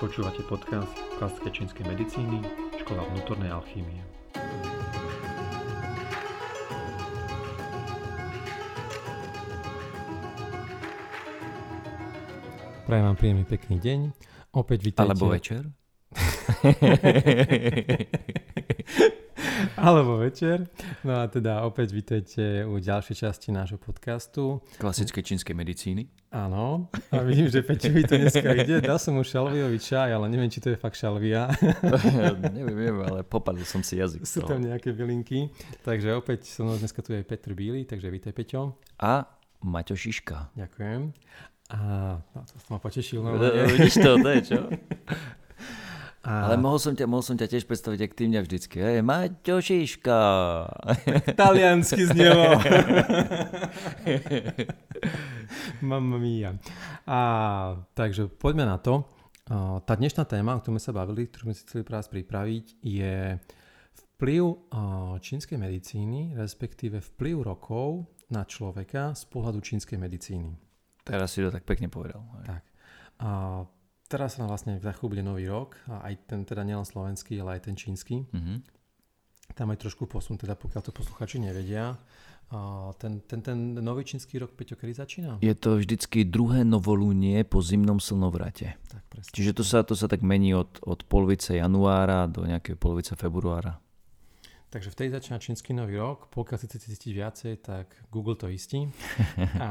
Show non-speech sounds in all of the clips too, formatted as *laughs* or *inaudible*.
Počúvate podcast klasické čínskej medicíny, škola vnútornej alchýmie. Prajem vám príjemný pekný deň. Opäť vítajte. Alebo večer. *laughs* Alebo večer. No a teda opäť vítajte u ďalšej časti nášho podcastu. Klasické čínskej medicíny. Áno. A vidím, že Peťovi to dneska ide. Dal som mu šalviový čaj, ale neviem, či to je fakt šalvia. neviem, *laughs* neviem, ale popadol som si jazyk. Sú tam nejaké bylinky. Takže opäť so mnou dneska tu je Petr Bíly, takže vítaj Peťo. A Maťo Šiška. Ďakujem. A no, to som ma potešil. No, Vidíš to, to je čo? *laughs* A... Ale mohol som, ťa, mohol som ťa tiež predstaviť, ak ty mňa vždycky. Hej, Maťo Šiška. *laughs* Taliansky znelo. *laughs* Mamma mia. A, takže poďme na to. Tá dnešná téma, o ktorej sme sa bavili, ktorú sme si chceli práve pripraviť, je vplyv čínskej medicíny, respektíve vplyv rokov na človeka z pohľadu čínskej medicíny. Teraz si to tak pekne povedal. Hej. Tak. A teraz sa vlastne za chvíľu bude nový rok, a aj ten teda nielen slovenský, ale aj ten čínsky. Mm-hmm. Tam aj trošku posun, teda pokiaľ to posluchači nevedia. A ten, ten, ten nový čínsky rok, Peťo, kedy začína? Je to vždycky druhé novolúnie po zimnom slnovrate. Tak, presne. Čiže to sa, to sa tak mení od, od polovice januára do nejakej polovice februára. Takže vtedy začína čínsky nový rok. Pokiaľ chcete zistiť viacej, tak Google to istí. *laughs* A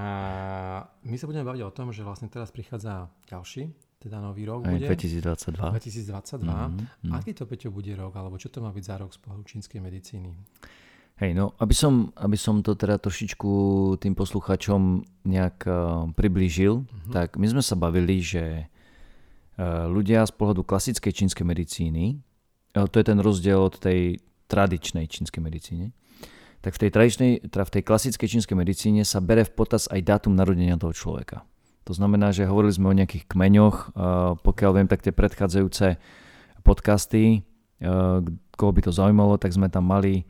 my sa budeme baviť o tom, že vlastne teraz prichádza ďalší teda nový rok Aj bude. 2022. 2022. Mm-hmm. Aký to, Peťo, bude rok? Alebo čo to má byť za rok z pohľadu čínskej medicíny? Hej, no, aby som, aby som to teda trošičku tým posluchačom nejak uh, priblížil, mm-hmm. tak my sme sa bavili, že uh, ľudia z pohľadu klasickej čínskej medicíny, uh, to je ten rozdiel od tej tradičnej čínskej medicíny, tak v tej, tradičnej, teda v tej klasickej čínskej medicíne sa bere v potaz aj dátum narodenia toho človeka. To znamená, že hovorili sme o nejakých kmeňoch, pokiaľ viem, tak tie predchádzajúce podcasty, koho by to zaujímalo, tak sme tam mali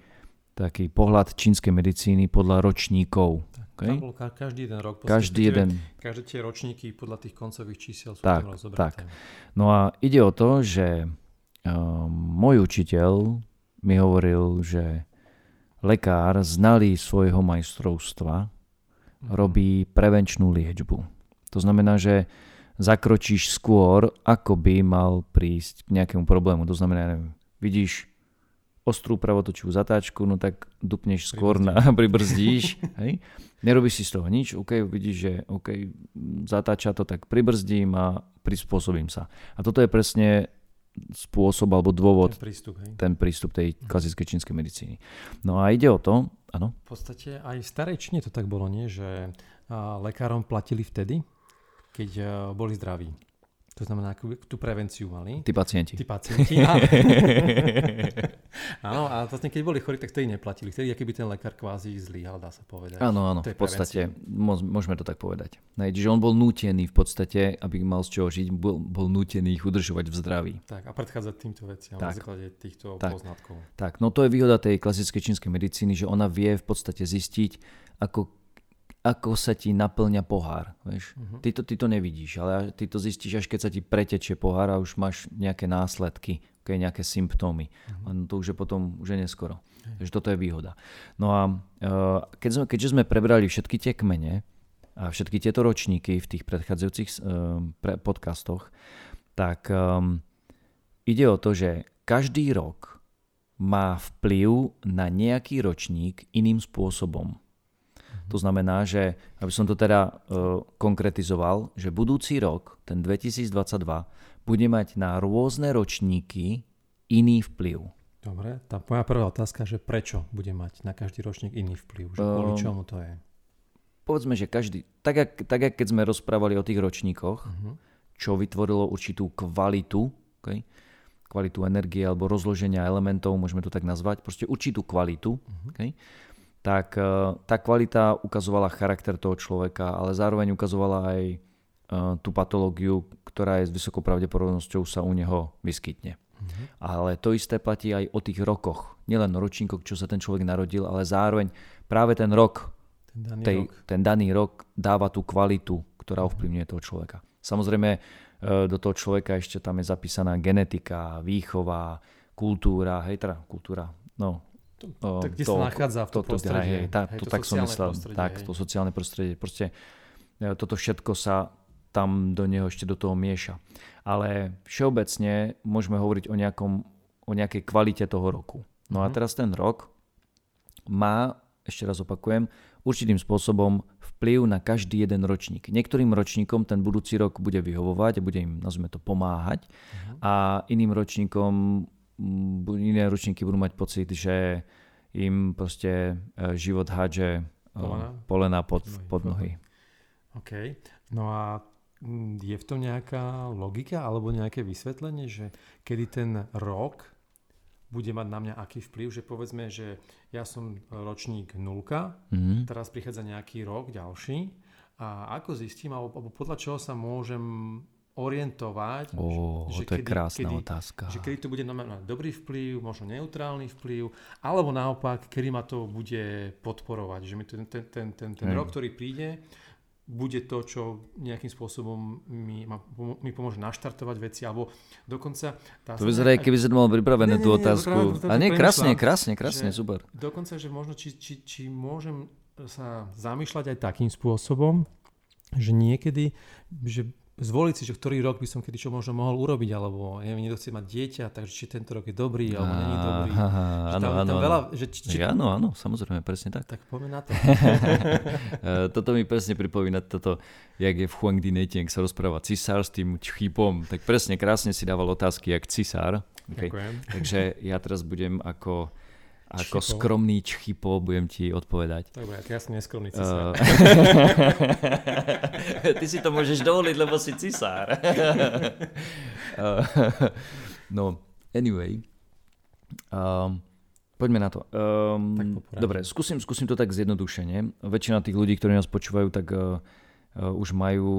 taký pohľad čínskej medicíny podľa ročníkov. Okay? Tam bol každý jeden rok. Každý jeden. Každé tie ročníky podľa tých koncových čísel sú tak, tam Tak. No a ide o to, že môj učiteľ mi hovoril, že lekár znalý svojho majstrovstva mm. robí prevenčnú liečbu. To znamená, že zakročíš skôr, ako by mal prísť k nejakému problému. To znamená, neviem, vidíš ostrú pravotočivú zatáčku, no tak dupneš skôr na, *laughs* pribrzdíš, hej? Nerobíš si z toho nič, OK, vidíš, že OK, zatáča to, tak pribrzdím a prispôsobím sa. A toto je presne spôsob alebo dôvod, ten prístup, hej. ten prístup tej mhm. klasickej čínskej medicíny. No a ide o to, áno? V podstate aj v starej Číne to tak bolo, nie? Že lekárom platili vtedy, keď uh, boli zdraví. To znamená, akú, tú prevenciu mali. Tí pacienti. Tí pacienti, *laughs* áno. a vlastne keď boli chorí, tak vtedy neplatili. Vtedy, aký by ten lekár kvázi zlíhal, dá sa povedať. Áno, áno, v podstate, môžeme to tak povedať. Nej, čiže on bol nútený v podstate, aby mal z čoho žiť, bol, bol nútený ich udržovať v zdraví. Tak, a predchádzať týmto veciam tak. na základe týchto tak. poznatkov. Tak, no to je výhoda tej klasickej čínskej medicíny, že ona vie v podstate zistiť, ako ako sa ti naplňa pohár. Vieš? Uh-huh. Ty, to, ty to nevidíš, ale ty to zistíš až keď sa ti pretečie pohár a už máš nejaké následky, okay, nejaké symptómy. Uh-huh. No to už je potom už je neskoro. Uh-huh. Takže toto je výhoda. No a uh, keď sme, keďže sme prebrali všetky tie kmene a všetky tieto ročníky v tých predchádzajúcich uh, pre podcastoch, tak um, ide o to, že každý rok má vplyv na nejaký ročník iným spôsobom. To znamená, že, aby som to teda uh, konkretizoval, že budúci rok, ten 2022, bude mať na rôzne ročníky iný vplyv. Dobre, tá moja prvá otázka, že prečo bude mať na každý ročník iný vplyv? Že kvôli ehm, čomu to je? Povedzme, že každý, tak jak, tak jak keď sme rozprávali o tých ročníkoch, uh-huh. čo vytvorilo určitú kvalitu, okay? kvalitu energie alebo rozloženia elementov, môžeme to tak nazvať, proste určitú kvalitu, uh-huh. okay? Tak e, tá kvalita ukazovala charakter toho človeka, ale zároveň ukazovala aj e, tú patológiu, ktorá je s vysokou pravdepodobnosťou sa u neho vyskytne. Mm-hmm. Ale to isté platí aj o tých rokoch. Nielen ročníkoch, čo sa ten človek narodil, ale zároveň práve ten rok, ten daný, tej, rok. Ten daný rok dáva tú kvalitu, ktorá ovplyvňuje toho človeka. Samozrejme, do toho človeka ešte tam je zapísaná genetika, výchova, kultúra, hej, teda kultúra, no, to, tak kde to, sa nachádza v tom to, prostredí. Hej, tá, hej, to, to tak som myslel, tak, hej. to sociálne prostredie. Proste e, toto všetko sa tam do neho ešte do toho mieša. Ale všeobecne môžeme hovoriť o, nejakom, o nejakej kvalite toho roku. No a mhm. teraz ten rok má, ešte raz opakujem, určitým spôsobom vplyv na každý jeden ročník. Niektorým ročníkom ten budúci rok bude vyhovovať a bude im, nazvime to, pomáhať uh-huh. a iným ročníkom iné ročníky budú mať pocit, že im proste e, život hádže e, polena, polena pod, pod nohy. OK. No a je v tom nejaká logika alebo nejaké vysvetlenie, že kedy ten rok bude mať na mňa aký vplyv, že povedzme, že ja som ročník nulka, mm-hmm. teraz prichádza nejaký rok ďalší a ako zistím, alebo, alebo podľa čoho sa môžem orientovať. Ó, že to kedy, je krásna kedy, otázka. Že kedy to bude na mňa dobrý vplyv, možno neutrálny vplyv, alebo naopak, kedy ma to bude podporovať. Že mi ten, ten, ten, ten, ten rok, ktorý príde, bude to, čo nejakým spôsobom mi, ma, mi pomôže naštartovať veci, alebo dokonca... to vyzerá, aj keby si mal pripravené tú otázku. A nie, krásne, krásne, krásne, super. Dokonca, že možno, či, či, či môžem sa zamýšľať aj takým spôsobom, že niekedy, že zvoliť si, že ktorý rok by som kedy čo možno mohol urobiť, alebo neviem, niekto chce mať dieťa, takže či tento rok je dobrý, alebo není dobrý. Aha, áno, tam, áno, tam veľa, že, či, či... Áno, áno, samozrejme, presne tak. Tak poďme na to. *laughs* Toto mi presne pripomína toto, jak je v Huang Di Netieng sa rozpráva cisár s tým chýpom, tak presne krásne si dával otázky jak cisár. Okay. Ďakujem. Takže ja teraz budem ako ako Čchipo. skromný čchipo budem ti odpovedať. Tak ja som neskromný cisár. Uh, *laughs* ty si to môžeš dovoliť, lebo si cisár. uh, *laughs* no, anyway. Um, poďme na to. Um, dobre, skúsim, skúsim to tak zjednodušene. Väčšina tých ľudí, ktorí nás počúvajú, tak uh, Eh, už majú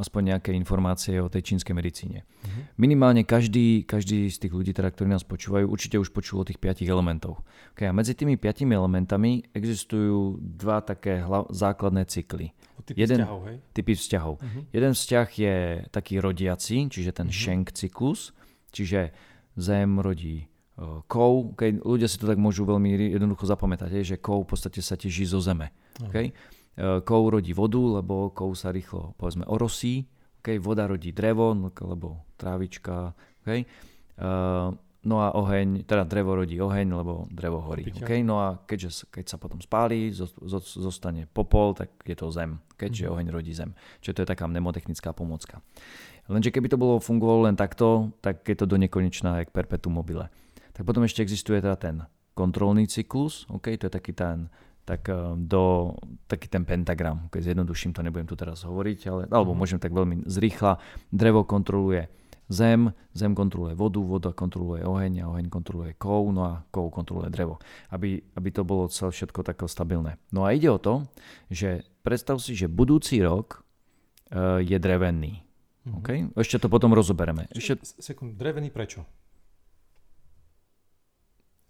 aspoň nejaké informácie o tej čínskej medicíne. Uh-huh. Minimálne každý, každý z tých ľudí, teda, ktorí nás počúvajú, určite už počul o tých piatich elementov. Okay, a medzi tými piatimi elementami existujú dva také hla- základné cykly. O typy Jeden, vzťahov, hej? Typy vzťahov. Uh-huh. Jeden vzťah je taký rodiaci, čiže ten uh-huh. Schenk cyklus, čiže Zem rodí uh, kov. Okay, ľudia si to tak môžu veľmi jednoducho zapamätať, že kov v podstate sa teží zo Zeme. Okay? Uh-huh. Eh, kov rodí vodu, lebo kov sa rýchlo povedzme orosí, okay? voda rodí drevo, no, lebo trávička, okay? uh, no a oheň, teda drevo rodí oheň, lebo drevo horí. Okay? No a keďže, keď sa potom spálí, zostane popol, tak je to zem, keďže mm-hmm. oheň rodí zem. Čiže to je taká mnemotechnická pomocka. Lenže keby to bolo fungovalo len takto, tak je to do nekonečná, jak perpetuum mobile. Tak potom ešte existuje teda ten kontrolný cyklus, okay? to je taký ten tak eh, do taký ten pentagram, keď zjednoduším to, nebudem tu teraz hovoriť, ale, alebo mm. môžem tak veľmi zrýchla. Drevo kontroluje zem, zem kontroluje vodu, voda kontroluje oheň a oheň kontroluje kov, no a kov kontroluje drevo. Aby, aby to bolo celé všetko tako stabilné. No a ide o to, že predstav si, že budúci rok uh, je drevený. Mm-hmm. Okay? Ešte to potom rozobereme. Ešte... Sekund, drevený prečo?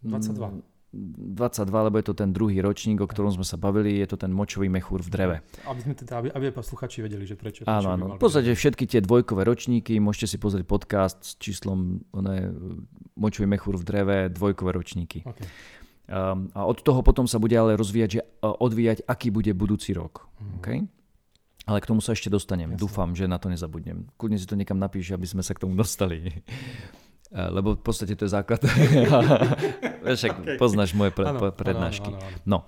22. Mm, 22, lebo je to ten druhý ročník, o ktorom sme sa bavili, je to ten močový mechúr v dreve. Aby, sme teda, aby, aby posluchači vedeli, že prečo. Áno, áno. V podstate všetky tie dvojkové ročníky, môžete si pozrieť podcast s číslom one, močový mechúr v dreve, dvojkové ročníky. Okay. Um, a od toho potom sa bude ale rozvíjať, že, odvíjať, aký bude budúci rok. Mm. Okay? Ale k tomu sa ešte dostanem. Jasne. Dúfam, že na to nezabudnem. Kľudne si to niekam napíš, aby sme sa k tomu dostali. Eh, lebo v podstate to je základ. *laughs* Však okay. poznáš moje pre, ano, prednášky. Ano, ano, ano. No.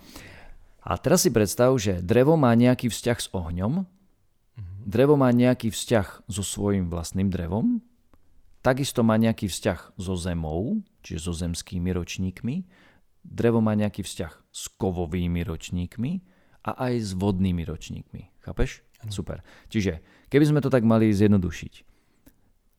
A teraz si predstav, že drevo má nejaký vzťah s ohňom, mhm. drevo má nejaký vzťah so svojím vlastným drevom, takisto má nejaký vzťah so zemou, čiže so zemskými ročníkmi, drevo má nejaký vzťah s kovovými ročníkmi a aj s vodnými ročníkmi. Chápeš? Ano. Super. Čiže keby sme to tak mali zjednodušiť,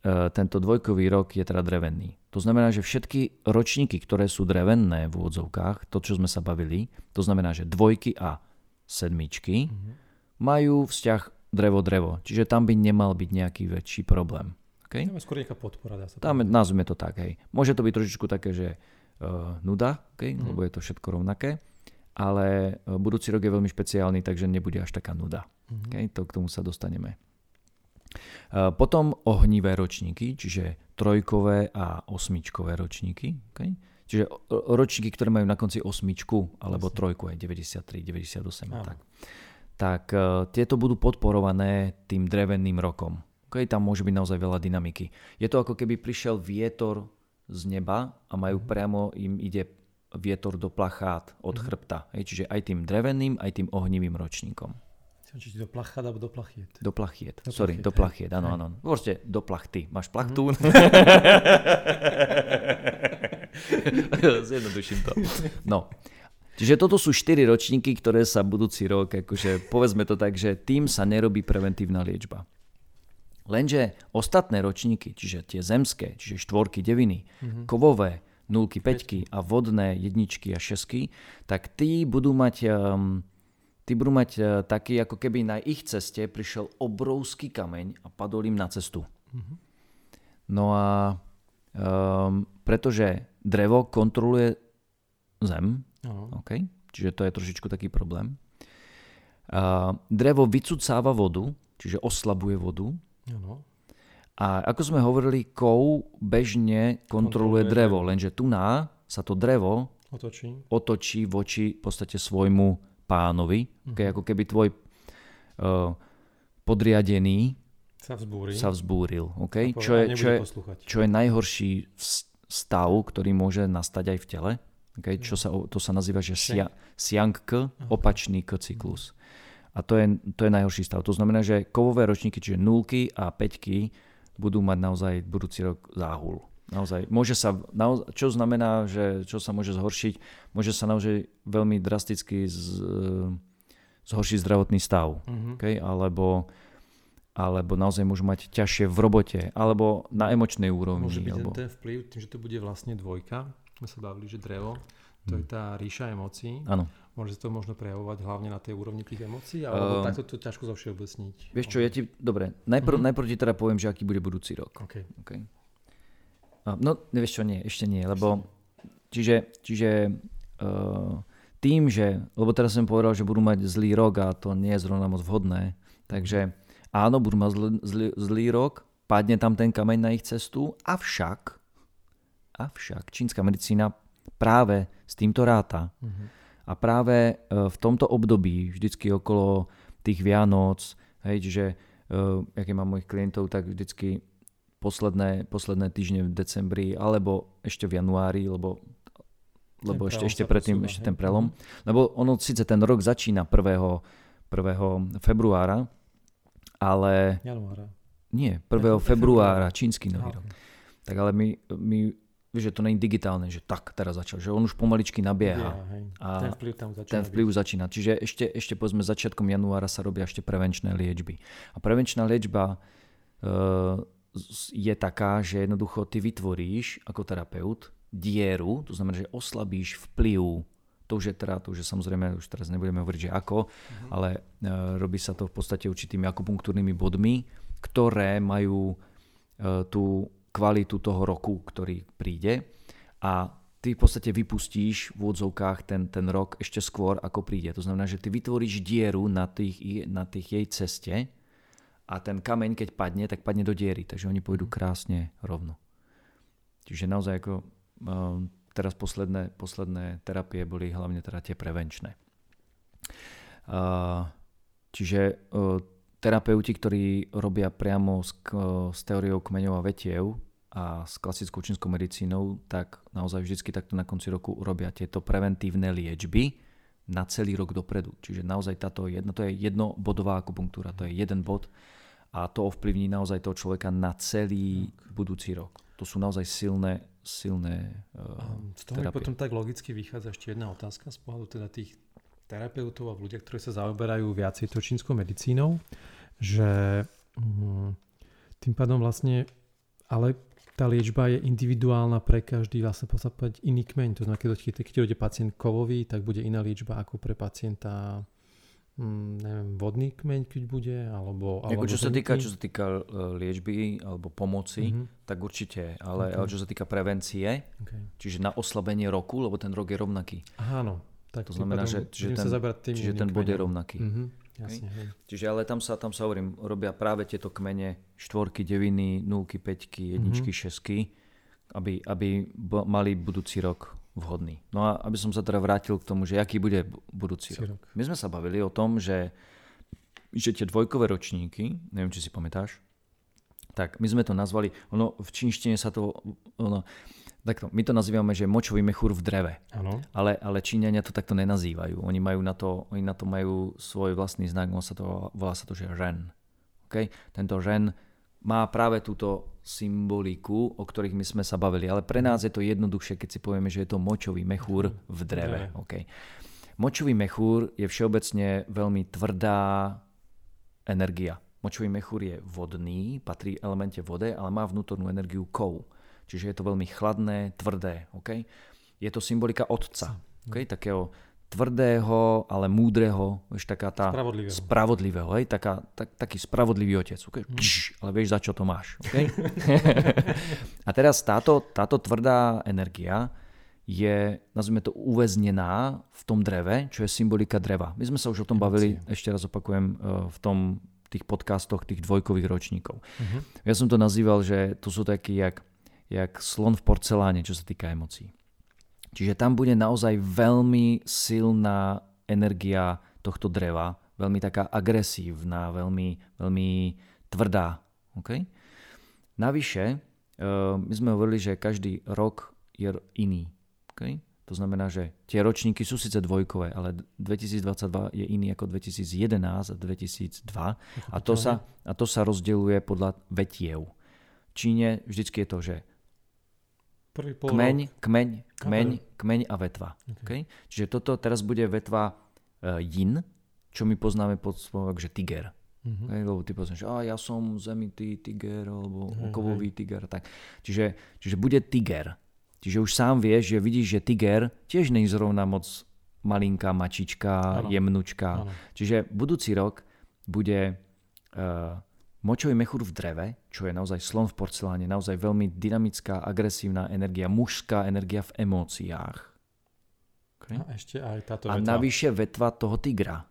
tento dvojkový rok je teda drevený. To znamená, že všetky ročníky, ktoré sú drevené v úvodzovkách, to, čo sme sa bavili, to znamená, že dvojky a sedmičky mm-hmm. majú vzťah drevo-drevo. Čiže tam by nemal byť nejaký väčší problém. Okay? Tam je skôr nejaká podpora. Dá sa tam, nazvime to tak. Hej. Môže to byť trošičku také, že uh, nuda, okay? mm-hmm. lebo je to všetko rovnaké, ale uh, budúci rok je veľmi špeciálny, takže nebude až taká nuda. Mm-hmm. Okay? To k tomu sa dostaneme. Potom ohnivé ročníky, čiže trojkové a osmičkové ročníky. Okay? Čiže ročníky, ktoré majú na konci osmičku alebo trojku, aj 93, 98 a tak. Tak uh, tieto budú podporované tým dreveným rokom. Okay? Tam môže byť naozaj veľa dynamiky. Je to ako keby prišiel vietor z neba a majú mm. priamo, im ide vietor do plachát od mm. chrbta. Hej? Čiže aj tým dreveným, aj tým ohnivým ročníkom. Či do plachát alebo do plachiet? Do plachiet, do sorry, plachiet, do plachiet, áno, áno. Proste do plachty. Máš plachtu? Mm. *laughs* *laughs* Zjednoduším to. No. Čiže toto sú 4 ročníky, ktoré sa budúci rok, akože povedzme to tak, že tým sa nerobí preventívna liečba. Lenže ostatné ročníky, čiže tie zemské, čiže štvorky, deviny, mm-hmm. kovové, nulky, peťky a vodné jedničky a šesky, tak tí budú mať um, tí budú mať uh, taký, ako keby na ich ceste prišiel obrovský kameň a padol im na cestu. Mm-hmm. No a um, pretože drevo kontroluje zem, uh-huh. okay? čiže to je trošičku taký problém. Uh, drevo vycucáva vodu, čiže oslabuje vodu. Uh-huh. A ako sme hovorili, kov bežne kontroluje, kontroluje drevo, lenže tu na sa to drevo otočí, otočí voči v podstate svojmu pánovi, uh-huh. okay, ako keby tvoj uh, podriadený sa, vzbúri. sa vzbúril. Okay? Čo, je, čo, je, čo je najhorší stav, ktorý môže nastať aj v tele. Okay? Čo sa, to sa nazýva, že siang k, opačný k cyklus. A to je, to je najhorší stav. To znamená, že kovové ročníky, čiže nulky a peťky, budú mať naozaj budúci rok záhul. Naozaj, môže sa, naozaj, čo znamená, že čo sa môže zhoršiť? Môže sa naozaj veľmi drasticky z, zhoršiť zdravotný stav. Mm-hmm. Okay? Alebo, alebo naozaj môžu mať ťažšie v robote, alebo na emočnej úrovni. Môže byť alebo... ten vplyv, tým, že to bude vlastne dvojka. My sa bavili, že drevo, to mm. je tá ríša emócií. Áno. Môže sa to možno prejavovať hlavne na tej úrovni tých emócií, alebo uh, takto to ťažko zovšeobecniť. Vieš čo, ja ti, dobre, najprv, uh-huh. najprv ti teda poviem, že aký bude budúci rok. Okay. Okay. No, nevieš čo, nie, ešte nie, lebo čiže, čiže uh, tým, že, lebo teraz som povedal, že budú mať zlý rok a to nie je zrovna moc vhodné, takže áno, budú mať zlý, zlý, zlý rok, padne tam ten kameň na ich cestu, avšak, avšak čínska medicína práve s týmto ráta. Uh-huh a práve e, v tomto období, vždycky okolo tých Vianoc, hej, čiže uh, e, keď mám mojich klientov, tak vždycky posledné, posledné týždne v decembri alebo ešte v januári, lebo, lebo ešte, ešte predtým, posúva, ešte ten prelom. Lebo ono síce ten rok začína 1. 1. februára, ale... Januára. Nie, 1. februára, čínsky nový rok. Tak ale my, my že to je digitálne, že tak teraz začal, že on už pomaličky nabieha. Yeah, a ten vplyv tam začína. Ten vplyv byť. začína. Čiže ešte, ešte povedzme začiatkom januára sa robia ešte prevenčné liečby. A prevenčná liečba uh, je taká, že jednoducho ty vytvoríš ako terapeut dieru, to znamená, že oslabíš vplyv to už je teda, to už je samozrejme, už teraz nebudeme hovoriť, že ako, uh-huh. ale uh, robí sa to v podstate určitými akupunktúrnymi bodmi, ktoré majú uh, tú kvalitu toho roku, ktorý príde a ty v podstate vypustíš v úvodzovkách ten, ten rok ešte skôr, ako príde. To znamená, že ty vytvoríš dieru na tých, na tých jej ceste a ten kameň, keď padne, tak padne do diery. Takže oni pôjdu mhm. krásne rovno. Čiže naozaj ako um, teraz posledné, posledné terapie boli hlavne teda tie prevenčné. Uh, čiže uh, terapeuti, ktorí robia priamo s, s teóriou kmeňov a vetiev a s klasickou čínskou medicínou, tak naozaj vždy takto na konci roku urobia tieto preventívne liečby na celý rok dopredu. Čiže naozaj táto jedna, to je jednobodová akupunktúra, to je jeden bod a to ovplyvní naozaj toho človeka na celý budúci rok. To sú naozaj silné, silné uh, Z toho terapie. potom tak logicky vychádza ešte jedna otázka z pohľadu teda tých terapeutov a ľudia, ktorí sa zaoberajú viacej to čínskou medicínou, že um, tým pádom vlastne, ale tá liečba je individuálna pre každý vlastne povedať iný kmeň. To znamená, keď, ide pacient kovový, tak bude iná liečba ako pre pacienta hm, neviem, vodný kmeň, keď bude, alebo... alebo čo, sa týka, čo sa týka e, liečby alebo pomoci, mm-hmm. tak určite, ale, okay. ale čo sa týka prevencie, okay. čiže na oslabenie roku, lebo ten rok je rovnaký. Áno, tak to znamená, že, čiže ten, tým čiže ten bod je rovnaký. Mm-hmm. Jasne, hej. Čiže ale tam sa, tam sa hovorím, robia práve tieto kmene štvorky, deviny, nulky, peťky, jedničky, mm-hmm. šesky, aby, aby mali budúci rok vhodný. No a aby som sa teda vrátil k tomu, že aký bude budúci rok. rok. My sme sa bavili o tom, že, že tie dvojkové ročníky, neviem, či si pamätáš, tak my sme to nazvali, ono v čínštine sa to, ono, takto, my to nazývame, že močový mechúr v dreve. Ano. Ale, ale Číňania to takto nenazývajú. Oni, majú na to, oni na to majú svoj vlastný znak, on sa to, volá sa to, že ren. Okay? Tento ren má práve túto symboliku, o ktorých my sme sa bavili. Ale pre nás je to jednoduchšie, keď si povieme, že je to močový mechúr v dreve. Okay. Močový mechúr je všeobecne veľmi tvrdá energia. Močový mechúr je vodný, patrí elemente vode, ale má vnútornú energiu kou. Čiže je to veľmi chladné, tvrdé. Okay? Je to symbolika otca. Okay? Takého tvrdého, ale múdreho, vieš, taká tá spravodlivého, spravodlivého hej? Taká, tak, taký spravodlivý otec. Okay? Mm. Pš, ale vieš, za čo to máš. Okay? *laughs* a teraz táto, táto tvrdá energia je, nazvime to, uväznená v tom dreve, čo je symbolika dreva. My sme sa už o tom bavili, ešte raz opakujem, eh, v tom tých podcastoch tých dvojkových ročníkov. Uh-huh. Ja som to nazýval, že to sú takí jak jak slon v porceláne, čo sa týka emócií. Čiže tam bude naozaj veľmi silná energia tohto dreva, veľmi taká agresívna, veľmi, veľmi tvrdá. Okay? Navyše, uh, my sme hovorili, že každý rok je iný. Okay? To znamená, že tie ročníky sú síce dvojkové, ale 2022 je iný ako 2011 a 2002 a to sa, a to sa rozdeľuje podľa vetiev. V Číne vždycky je to, že Prvý pol kmeň, rok. kmeň, kmeň, kmeň a vetva. Okay. Okay? Čiže toto teraz bude vetva uh, yin, čo my poznáme pod slovom, že tiger. Uh-huh. Okay? Lebo ty poznáš, že ja som zemitý tiger, alebo uh-huh. kovový tiger. Tak. Čiže, čiže bude tiger. Čiže už sám vieš, že vidíš, že tiger tiež nie je zrovna moc malinká mačička, ano. jemnučka. Ano. Čiže budúci rok bude uh, Močový mechúr v dreve, čo je naozaj slon v porceláne, naozaj veľmi dynamická, agresívna energia, mužská energia v emóciách. Okay. A ešte aj táto vetva. A navyše vetva toho tigra,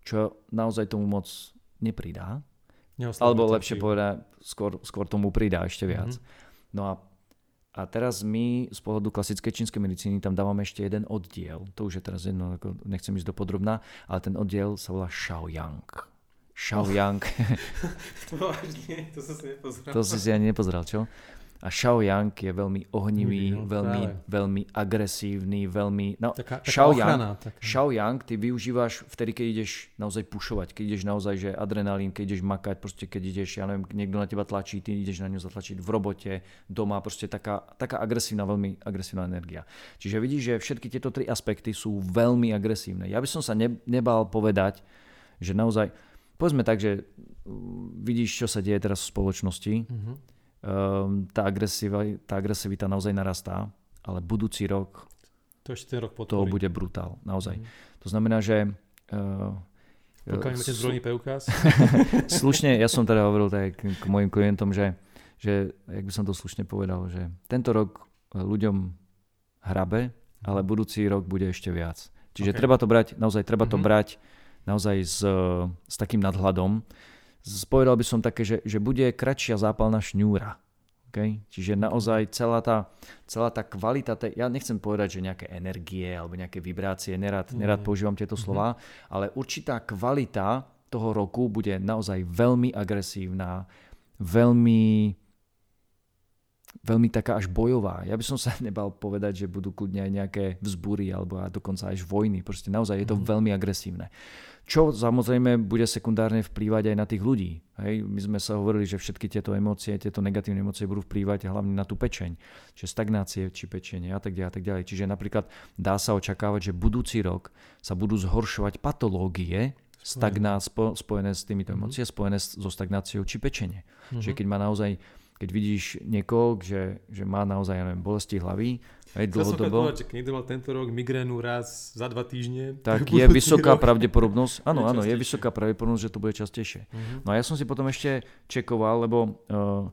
čo naozaj tomu moc nepridá. Alebo lepšie povedať, skôr, skôr tomu pridá ešte viac. Mm-hmm. No a, a teraz my z pohľadu klasickej čínskej medicíny tam dávame ešte jeden oddiel. To už je teraz jedno, nechcem ísť do podrobná, ale ten oddiel sa volá Shaoyang. Yang. to *laughs* vážne, to som si nepozeral. To si si ani nepozeral, čo? A Yang je veľmi ohnivý, no, veľmi, veľmi agresívny, veľmi... No, taká, taká ochrana, taká. Yang ty využívaš vtedy, keď ideš naozaj pušovať, keď ideš naozaj, že adrenalín, keď ideš makať, proste keď ideš, ja neviem, niekto na teba tlačí, ty ideš na ňu zatlačiť v robote, doma, proste taká, taká agresívna, veľmi agresívna energia. Čiže vidíš, že všetky tieto tri aspekty sú veľmi agresívne. Ja by som sa ne, nebal povedať, že naozaj povedzme tak, že mm, vidíš, čo sa deje teraz v spoločnosti, um, tá, agresivita, tá agresivita naozaj narastá, ale budúci rok to, ešte ten rok to bude brutál, naozaj. Uh-huh. To znamená, že uh, pokiaľ máte zbrojný preukaz. *laughs* slušne, ja som teda hovoril tak k, k mojim klientom, že, že, jak by som to slušne povedal, že tento rok ľuďom hrabe, ale mhm. budúci rok bude ešte viac. Čiže okay. treba to brať, naozaj treba mm-hmm. to brať naozaj s, s takým nadhľadom. Spovedal by som také, že, že bude kratšia zápalná šňúra. Okay? Čiže naozaj celá tá, celá tá kvalita, tej, ja nechcem povedať, že nejaké energie alebo nejaké vibrácie, nerad, mm. nerad používam tieto mm-hmm. slova, ale určitá kvalita toho roku bude naozaj veľmi agresívna, veľmi veľmi taká až bojová. Ja by som sa *laughs* nebal povedať, že budú kľudne aj nejaké vzbúry alebo dokonca až vojny. Proste naozaj je to mm. veľmi agresívne. Čo samozrejme bude sekundárne vplývať aj na tých ľudí. Hej? My sme sa hovorili, že všetky tieto emócie, tieto negatívne emócie budú vplývať hlavne na tú pečeň. Čiže stagnácie či pečenie a tak ďalej. A tak ďalej. Čiže napríklad dá sa očakávať, že budúci rok sa budú zhoršovať patológie, stagná, spo, spojené s týmito mm-hmm. emócie, spojené so stagnáciou či pečenie. Mm-hmm. Čiže keď má naozaj keď vidíš niekoho, že, že má naozaj ja neviem, bolesti hlavy, aj dlhodobo. Chcel keď niekto mal tento rok migrénu raz za dva týždne. Tak je vysoká rok. pravdepodobnosť, áno, *laughs* áno, je vysoká pravdepodobnosť, že to bude častejšie. Uh-huh. No a ja som si potom ešte čekoval, lebo uh,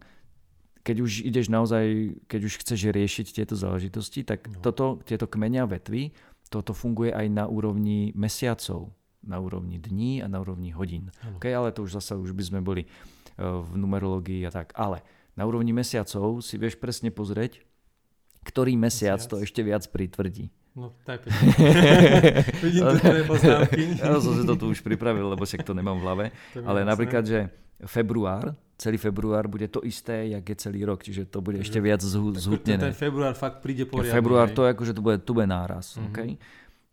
keď už ideš naozaj, keď už chceš riešiť tieto záležitosti, tak no. toto, tieto kmenia vetvy, toto funguje aj na úrovni mesiacov. na úrovni dní a na úrovni hodín. Okay, ale to už zase už by sme boli uh, v numerológii a tak. Ale na úrovni mesiacov si vieš presne pozrieť, ktorý mesiac, mesiac. to ešte viac pritvrdí. No, tak *laughs* Vidím tu tvoje poznámky. *laughs* ja som si to tu už pripravil, lebo však to nemám v hlave. Ale napríklad, že február, celý február bude to isté, jak je celý rok, čiže to bude ešte viac zhutnené. Ten február fakt príde poriadne. Február to je akože to bude, tu bude náraz. Mm-hmm. Okay?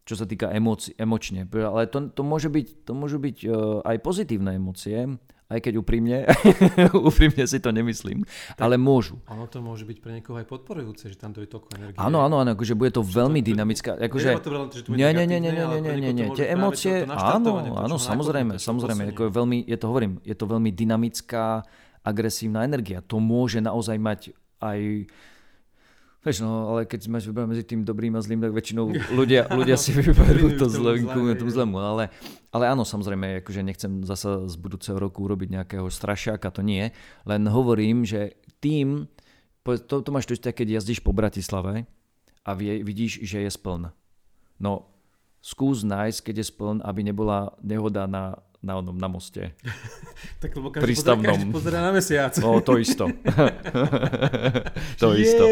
čo sa týka emoci- emočne. Ale to, to môže byť, to môžu byť uh, aj pozitívne emócie, aj keď úprimne, *laughs* úprimne si to nemyslím, tak, ale môžu. Ono to môže byť pre niekoho aj podporujúce, že tam to je toľko energie. Áno, áno, áno, akože bude to veľmi to, dynamická. Akože, nie, nie, nie, nie, nie, nie, nie, nie, tie emócie, áno, áno, samozrejme, samozrejme, ako je veľmi, je to hovorím, je to veľmi dynamická, agresívna energia. To môže naozaj mať aj Vieš, no, ale keď máš vybrať medzi tým dobrým a zlým, tak väčšinou *laughs* ľudia, ľudia si vyberú to zlé, tomu zlému. Ale, ale áno, samozrejme, akože nechcem zasa z budúceho roku urobiť nejakého strašiaka, to nie. Len hovorím, že tým, to, to máš to isté, keď jazdíš po Bratislave a vie, vidíš, že je spln. No, skús nájsť, keď je spln, aby nebola nehoda na na, onom, na moste. *laughs* tak lebo každý prístavnom. Pozera, každý pozera na mesiac. No, to isto. *laughs* to isto.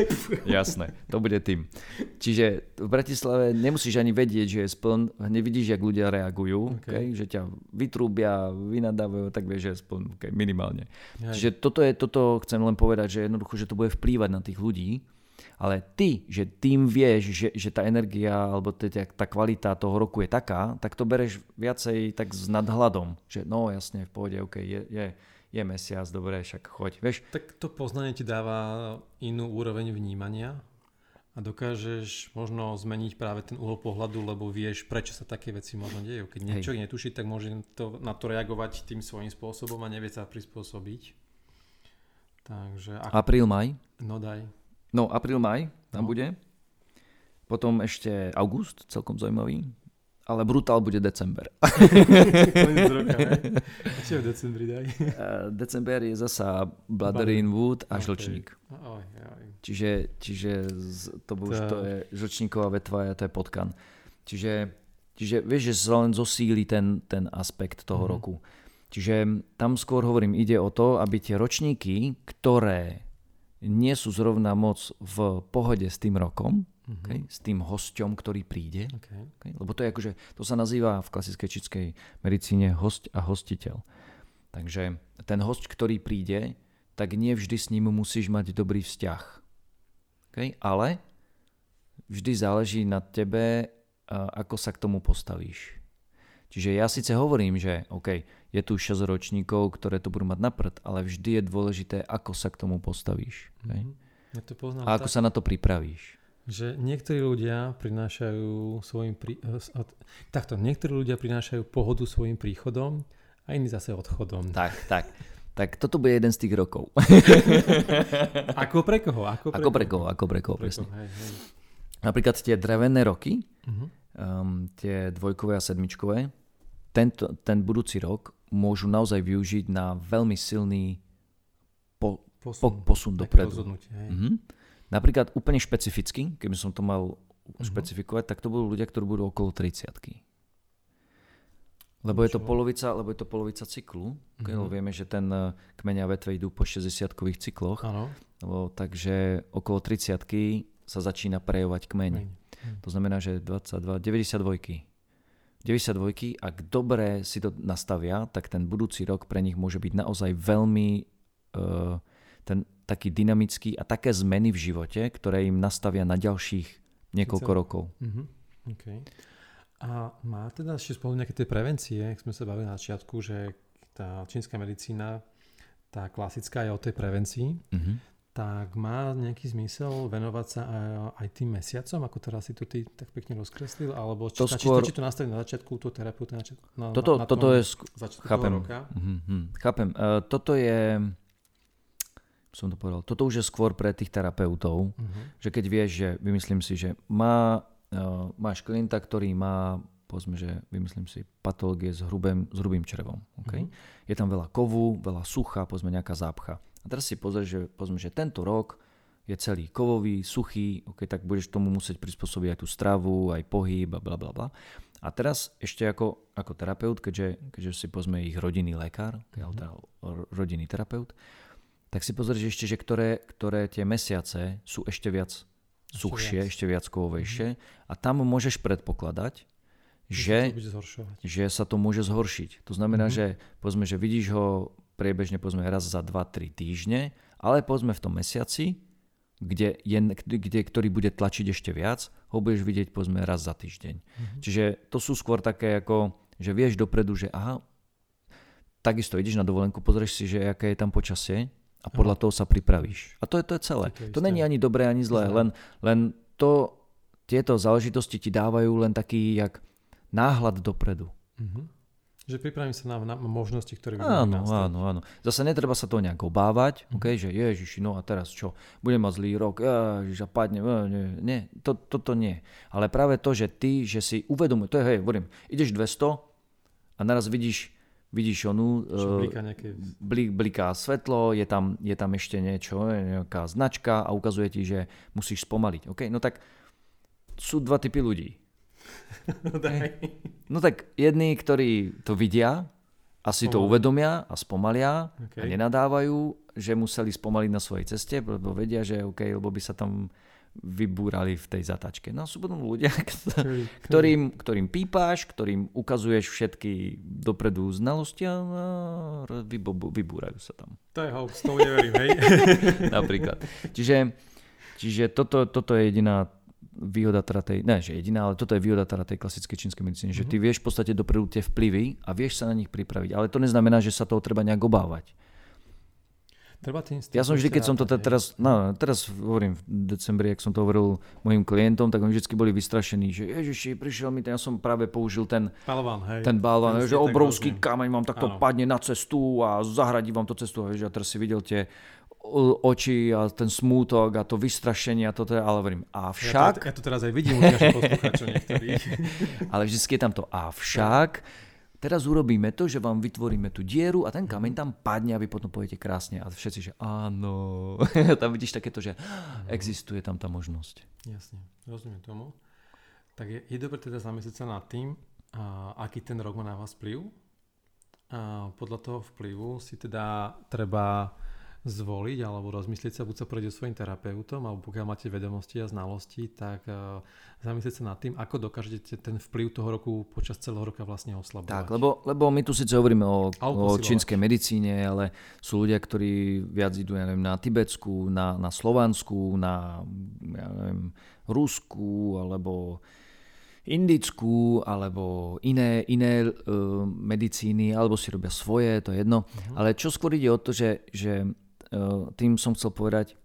Jasné, to bude tým. Čiže v Bratislave nemusíš ani vedieť, že je spln, nevidíš, jak ľudia reagujú, okay. Okay, že ťa vytrúbia, vynadávajú, tak vieš, že je spln, okay, minimálne. Aj. Čiže toto, je, toto chcem len povedať, že jednoducho, že to bude vplývať na tých ľudí, ale ty, že tým vieš, že, že tá energia alebo tá, tá kvalita toho roku je taká, tak to bereš viacej tak s nadhľadom. Že no jasne, v pohode, OK, je, je, je mesiac, dobre, však choď. Vieš? Tak to poznanie ti dáva inú úroveň vnímania a dokážeš možno zmeniť práve ten uhol pohľadu, lebo vieš, prečo sa také veci možno dejú. Keď niečo netuší, tak môže to, na to reagovať tým svojím spôsobom a nevie sa prispôsobiť. Takže... Ak... Apríl, maj? No daj. No, apríl, maj tam no. bude. Potom ešte august, celkom zaujímavý. Ale brutál bude december. *laughs* *laughs* Čo v decembri daj? december je zasa Bloodrin Wood a okay. žlčník. Čiže, čiže to, už to je žlčníková vetva to je potkan. Čiže, čiže vieš, že sa len zosíli ten, ten aspekt toho mm. roku. Čiže tam skôr hovorím, ide o to, aby tie ročníky, ktoré nie sú zrovna moc v pohode s tým rokom, mm-hmm. okay, s tým hosťom, ktorý príde. Okay. Okay, lebo to je akože, to sa nazýva v klasickej čítskej medicíne host a hostiteľ. Takže ten host, ktorý príde, tak nie vždy s ním musíš mať dobrý vzťah. Okay? Ale vždy záleží na tebe, ako sa k tomu postavíš. Čiže ja síce hovorím, že OK, je tu 6 ročníkov, ktoré to budú mať na prd, ale vždy je dôležité, ako sa k tomu postavíš. Mm-hmm. Ja to poznám a ako tak, sa na to pripravíš. Že niektorí ľudia prinášajú svojim prí... takto, niektorí ľudia prinášajú pohodu svojim príchodom a iní zase odchodom. Tak, tak. Tak toto bude jeden z tých rokov. *laughs* ako pre koho? Ako pre, ako pre koho? Ako pre koho, presne. Hej, hej. Napríklad tie drevené roky, uh-huh. um, tie dvojkové a sedmičkové, tento, ten budúci rok môžu naozaj využiť na veľmi silný po, posun, po, posun dopredu. Mm-hmm. Napríklad úplne špecificky, keby som to mal mm-hmm. špecifikovať, tak to budú ľudia, ktorí budú okolo 30 lebo je, to polovica, lebo je to polovica cyklu. Mm-hmm. Lebo vieme, že ten eh, kmeň a vetve idú po 60-kových cykloch. Ano. Lebo, takže okolo 30 sa začína prejovať kmeň. Mm. To znamená, že 22, 92 92, ak dobre si to nastavia, tak ten budúci rok pre nich môže byť naozaj veľmi uh, ten taký dynamický a také zmeny v živote, ktoré im nastavia na ďalších niekoľko rokov. Uh-huh. Okay. A má teda ešte spolu nejaké tie prevencie, ak sme sa bavili na začiatku, že tá čínska medicína, tá klasická je o tej prevencii. Uh-huh tak má nejaký zmysel venovať sa aj, tým mesiacom, ako teraz si to ty tak pekne rozkreslil, alebo či, to skôr... či to nastaviť na začiatku tú terapiu na, na, toto, na, na toto je sk- chápem. roka? Mm-hmm, chápem. Uh, toto je som to povedal, toto už je skôr pre tých terapeutov, uh-huh. že keď vieš, že vymyslím si, že má, uh, máš klienta, ktorý má povedzme, že vymyslím si patológie s, hrubým, s hrubým črevom. Okay? Uh-huh. Je tam veľa kovu, veľa sucha, povedzme nejaká zápcha. A teraz si pozrieš, že, pozme, že tento rok je celý kovový, suchý, okay, tak budeš tomu musieť prispôsobiť aj tú stravu, aj pohyb a bla bla bla. A teraz ešte ako, ako terapeut, keďže, keďže si pozme ich rodinný lekár, mm-hmm. teda rodinný terapeut, tak si pozrieš ešte, že ktoré, ktoré tie mesiace sú ešte viac ešte suchšie, viac. ešte viac kovejšie mm-hmm. a tam môžeš predpokladať, že, že sa to môže zhoršiť. To znamená, mm-hmm. že povedzme, že vidíš ho priebežne povedzme raz za 2-3 týždne, ale povedzme v tom mesiaci, kde je, kde, ktorý bude tlačiť ešte viac, ho budeš vidieť povedzme raz za týždeň. Mm-hmm. Čiže to sú skôr také ako, že vieš dopredu, že aha, takisto ideš na dovolenku, pozrieš si, že aké je tam počasie a podľa aha. toho sa pripravíš. A to je, to je celé. To, to, to není ani dobré, ani zlé, len, len to, tieto záležitosti ti dávajú len taký jak náhľad dopredu. Mm-hmm. Že pripravím sa na, na možnosti, ktoré by Áno, áno, áno. Zase netreba sa to nejak obávať, mm. okay, že ježiši, no a teraz čo, budem mať zlý rok, ježiš, a padne, nie, nie to, toto nie. Ale práve to, že ty, že si uvedomuje, to je, hej, hovorím, ideš 200 a naraz vidíš, vidíš onu, bliká, nejaké... blik, bliká svetlo, je tam, je tam ešte niečo, nejaká značka a ukazuje ti, že musíš spomaliť. Okay? No tak sú dva typy ľudí *laughs* no, no tak jední, ktorí to vidia a si to uvedomia a spomalia okay. a nenadávajú, že museli spomaliť na svojej ceste, lebo vedia, že OK, lebo by sa tam vybúrali v tej zatačke. No sú potom ľudia, *laughs* ktorým, ktorým pípáš, ktorým ukazuješ všetky dopredu znalosti a vybúrajú sa tam. To je hoax, tomu neverím, hej? *laughs* Napríklad. Čiže, čiže toto, toto je jediná výhoda teda tej, ne že jediná, ale toto je výhoda teda tej klasickej čínskej medicíny, mm-hmm. že ty mhm. vieš v podstate dopredu tie vplyvy a vieš sa na nich pripraviť, ale to neznamená, že sa toho treba nejak obávať. Treba tým ja som vždy, keď som to teraz, no, teraz hovorím v decembri, ak som to hovoril mojim klientom, tak oni vždy boli vystrašení, že ježiši, prišiel mi ten, ja som práve použil ten balván, hej. ten balván, že obrovský kameň mám takto padne na cestu a zahradí vám to cestu. A, vieš, a teraz si videl tie oči a ten smútok a to vystrašenie a toto, ale hovorím, avšak... Ja to, ja to teraz aj vidím u poslucháčov niektorých. *laughs* ale vždy je tam to avšak, teraz urobíme to, že vám vytvoríme tú dieru a ten kameň tam padne a vy potom poviete krásne a všetci, že áno. *laughs* tam vidíš takéto, že existuje tam tá možnosť. Jasne, rozumiem tomu. Tak je, je dobre teda zamyslieť sa nad tým, a, aký ten rok má na vás vplyv. A podľa toho vplyvu si teda treba zvoliť alebo rozmyslieť sa, buď sa prejde svojim terapeutom, alebo pokiaľ máte vedomosti a znalosti, tak uh, zamyslieť sa nad tým, ako dokážete ten vplyv toho roku počas celého roka vlastne oslabovať. Tak, lebo, lebo my tu síce hovoríme o, o čínskej medicíne, ale sú ľudia, ktorí viac idú ja neviem, na Tibetsku, na, na Slovansku, na ja neviem, Rusku, alebo indickú alebo iné, iné uh, medicíny, alebo si robia svoje, to je jedno. Uh-huh. Ale čo skôr ide o to, že, že tým som chcel povedať,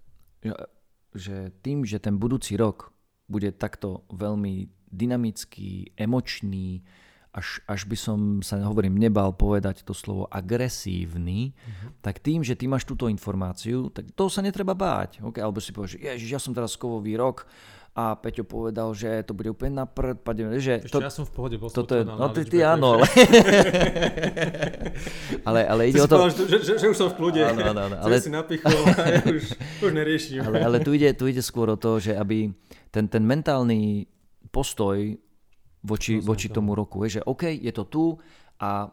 že, tým, že ten budúci rok bude takto veľmi dynamický, emočný, až, až by som sa, hovorím, nebal povedať to slovo agresívny, uh-huh. tak tým, že ty máš túto informáciu, tak to sa netreba báť. Okay? Alebo si povieš, že ježiš, ja som teraz kovový rok, a Peťo povedal, že to bude úplne na prd, pademe, že... Ešte to, ja som v pohode, bol toto je, No ty, ty áno, ale... *laughs* ale, ale ide o to... Povedal, že, že, že, už som v kľude, áno, áno, áno, ale... si napichol *laughs* a ja už, už neriešim. ale, ale tu, ide, tu ide skôr o to, že aby ten, ten mentálny postoj voči, voči tomu roku, je, že OK, je to tu a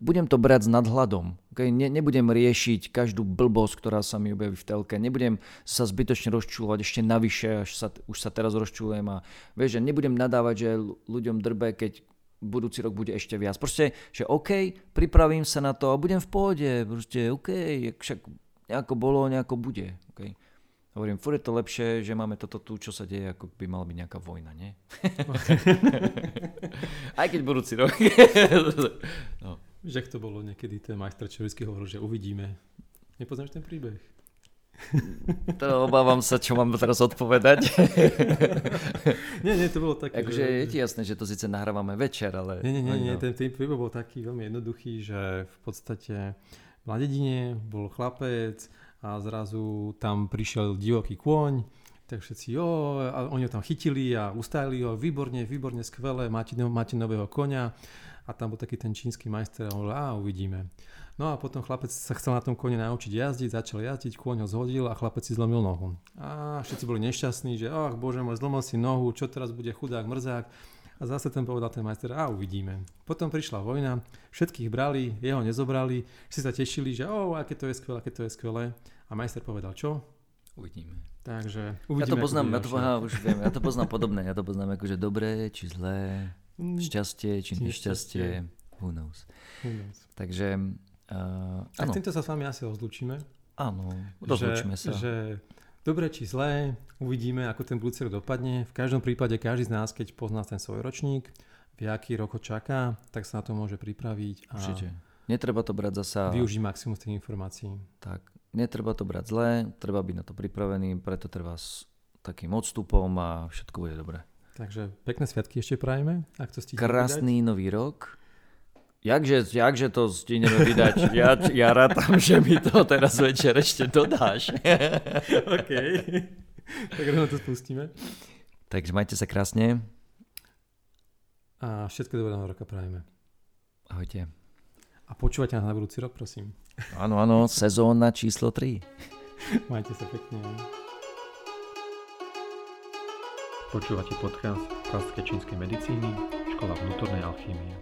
budem to brať s nadhľadom. Okay? Ne, nebudem riešiť každú blbosť, ktorá sa mi objaví v telke. Nebudem sa zbytočne rozčulovať ešte navyše, až sa, už sa teraz rozčulujem a vieš, že nebudem nadávať, že ľuďom drbe, keď budúci rok bude ešte viac. Proste, že OK, pripravím sa na to a budem v pohode. Proste OK, však nejako bolo, nejako bude. Okay? Hovorím, furt je to lepšie, že máme toto tu, čo sa deje, ako by mala byť nejaká vojna, nie? *laughs* Aj keď budúci rok. *laughs* *laughs* no. Že ak to bolo niekedy, ten majster vždy hovoril, že uvidíme. Nepoznáš ten príbeh? *laughs* To obávam sa, čo mám teraz odpovedať. *laughs* nie, nie, to bolo také. Akože že... je ti jasné, že to síce nahrávame večer, ale... Nie, nie, nie, nie ten, ten príbeh bol taký veľmi jednoduchý, že v podstate v dedine bol chlapec, a zrazu tam prišiel divoký kôň, tak všetci, jo, a oni ho tam chytili a ustáli ho, výborne, výborne, skvelé, máte, máte nového konia. A tam bol taký ten čínsky majster a hovoril, a uvidíme. No a potom chlapec sa chcel na tom kone naučiť jazdiť, začal jazdiť, kôň ho zhodil a chlapec si zlomil nohu. A všetci boli nešťastní, že ach bože môj, zlomil si nohu, čo teraz bude chudák, mrzák. A zase ten povedal ten majster, a uvidíme. Potom prišla vojna, všetkých brali, jeho nezobrali, si sa tešili, že o, aké to je skvelé, aké to je skvelé. A majster povedal, čo? Uvidíme. Takže uvidíme, ja to poznám, ja to, aha, už viem, ja to poznám podobné, ja to poznám akože dobré, či zlé, mm. šťastie, či nešťastie, who knows. Who knows. Takže, uh, tak týmto sa s vami asi rozlúčime. Áno, rozlúčime sa. Že dobre či zlé, uvidíme, ako ten budúci rok dopadne. V každom prípade každý z nás, keď pozná ten svoj ročník, v aký rok ho čaká, tak sa na to môže pripraviť. A Určite. Netreba to brať zasa... Využiť maximum z tých informácií. Tak, netreba to brať zle, treba byť na to pripravený, preto treba s takým odstupom a všetko bude dobré. Takže pekné sviatky ešte prajeme, ak to Krásny vydať. nový rok. Jakže, jakže to stihneme vydať? Ja, ja rátam, že mi to teraz večer ešte dodáš. *laughs* OK. Tak rovno to spustíme. Takže majte sa krásne. A všetko dobré na roka prajeme. Ahojte. A počúvajte nás na budúci rok, prosím. Áno, áno, sezóna číslo 3. Majte sa pekne. Počúvate podcast klasické čínskej medicíny, škola vnútornej alchýmie.